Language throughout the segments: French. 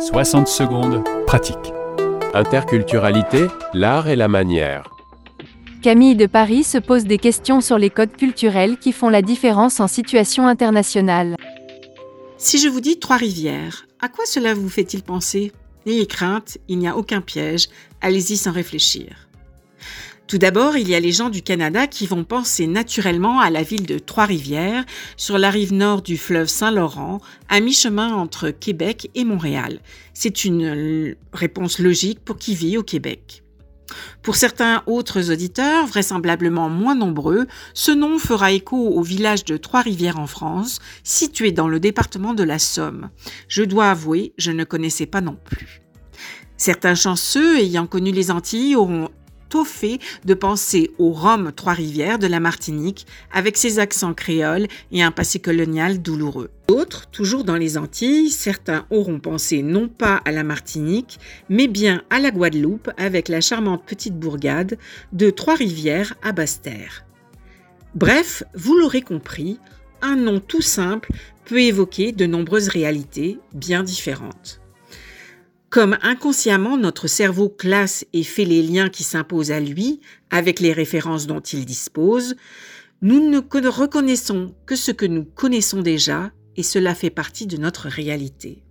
60 secondes, pratique. Interculturalité, l'art et la manière. Camille de Paris se pose des questions sur les codes culturels qui font la différence en situation internationale. Si je vous dis Trois-Rivières, à quoi cela vous fait-il penser? N'ayez crainte, il n'y a aucun piège, allez-y sans réfléchir. Tout d'abord, il y a les gens du Canada qui vont penser naturellement à la ville de Trois-Rivières, sur la rive nord du fleuve Saint-Laurent, à mi-chemin entre Québec et Montréal. C'est une euh, réponse logique pour qui vit au Québec. Pour certains autres auditeurs, vraisemblablement moins nombreux, ce nom fera écho au village de Trois-Rivières en France, situé dans le département de la Somme. Je dois avouer, je ne connaissais pas non plus. Certains chanceux ayant connu les Antilles auront au fait de penser au Rhum Trois-Rivières de la Martinique avec ses accents créoles et un passé colonial douloureux. D'autres, toujours dans les Antilles, certains auront pensé non pas à la Martinique, mais bien à la Guadeloupe avec la charmante petite bourgade de Trois-Rivières à Basse-Terre. Bref, vous l'aurez compris, un nom tout simple peut évoquer de nombreuses réalités bien différentes. Comme inconsciemment notre cerveau classe et fait les liens qui s'imposent à lui avec les références dont il dispose, nous ne reconnaissons que ce que nous connaissons déjà et cela fait partie de notre réalité.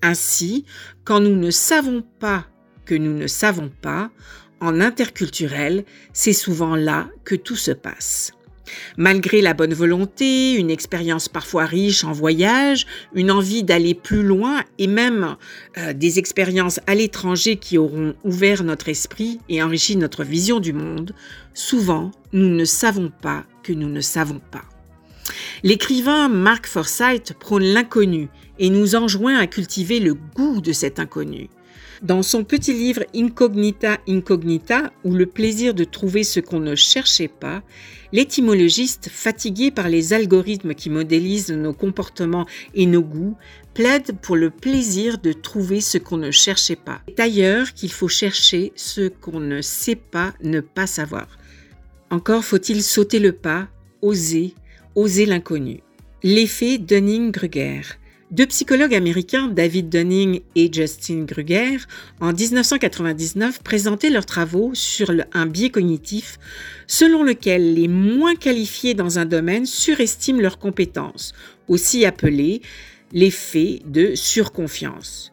Ainsi, quand nous ne savons pas que nous ne savons pas, en interculturel, c'est souvent là que tout se passe. Malgré la bonne volonté, une expérience parfois riche en voyage, une envie d'aller plus loin et même euh, des expériences à l'étranger qui auront ouvert notre esprit et enrichi notre vision du monde, souvent nous ne savons pas que nous ne savons pas. L'écrivain Mark Forsyth prône l'inconnu et nous enjoint à cultiver le goût de cet inconnu. Dans son petit livre Incognita Incognita, ou le plaisir de trouver ce qu'on ne cherchait pas, l'étymologiste, fatigué par les algorithmes qui modélisent nos comportements et nos goûts, plaide pour le plaisir de trouver ce qu'on ne cherchait pas. C'est ailleurs qu'il faut chercher ce qu'on ne sait pas ne pas savoir. Encore faut-il sauter le pas, oser, oser l'inconnu. L'effet Dunning-Kruger. Deux psychologues américains, David Dunning et Justin Kruger, en 1999 présentaient leurs travaux sur un biais cognitif selon lequel les moins qualifiés dans un domaine surestiment leurs compétences, aussi appelé l'effet de surconfiance.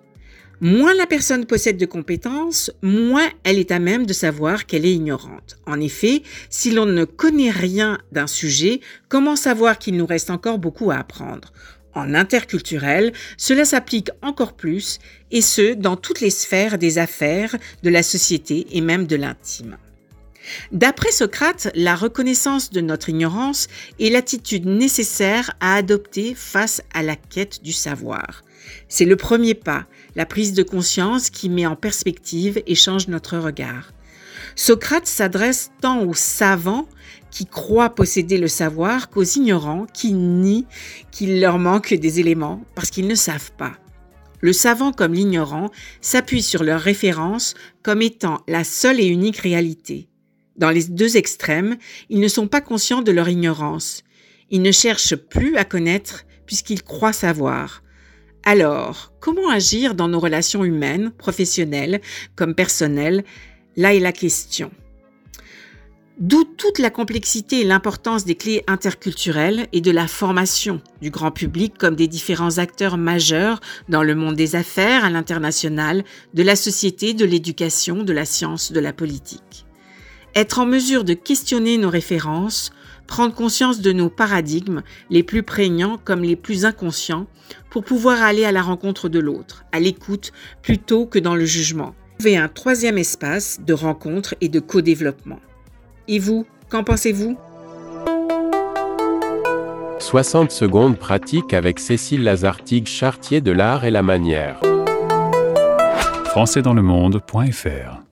Moins la personne possède de compétences, moins elle est à même de savoir qu'elle est ignorante. En effet, si l'on ne connaît rien d'un sujet, comment savoir qu'il nous reste encore beaucoup à apprendre? En interculturel, cela s'applique encore plus, et ce, dans toutes les sphères des affaires, de la société et même de l'intime. D'après Socrate, la reconnaissance de notre ignorance est l'attitude nécessaire à adopter face à la quête du savoir. C'est le premier pas, la prise de conscience qui met en perspective et change notre regard. Socrate s'adresse tant aux savants qui croient posséder le savoir qu'aux ignorants qui nient qu'il leur manque des éléments parce qu'ils ne savent pas. Le savant comme l'ignorant s'appuie sur leurs références comme étant la seule et unique réalité. Dans les deux extrêmes, ils ne sont pas conscients de leur ignorance. Ils ne cherchent plus à connaître puisqu'ils croient savoir. Alors, comment agir dans nos relations humaines, professionnelles comme personnelles Là est la question. D'où toute la complexité et l'importance des clés interculturelles et de la formation du grand public comme des différents acteurs majeurs dans le monde des affaires, à l'international, de la société, de l'éducation, de la science, de la politique. Être en mesure de questionner nos références, prendre conscience de nos paradigmes, les plus prégnants comme les plus inconscients, pour pouvoir aller à la rencontre de l'autre, à l'écoute plutôt que dans le jugement trouver un troisième espace de rencontre et de co-développement. Et vous, qu'en pensez-vous? 60 secondes pratiques avec Cécile Lazartigue, chartier de l'art et la manière. françaisdanslemonde.fr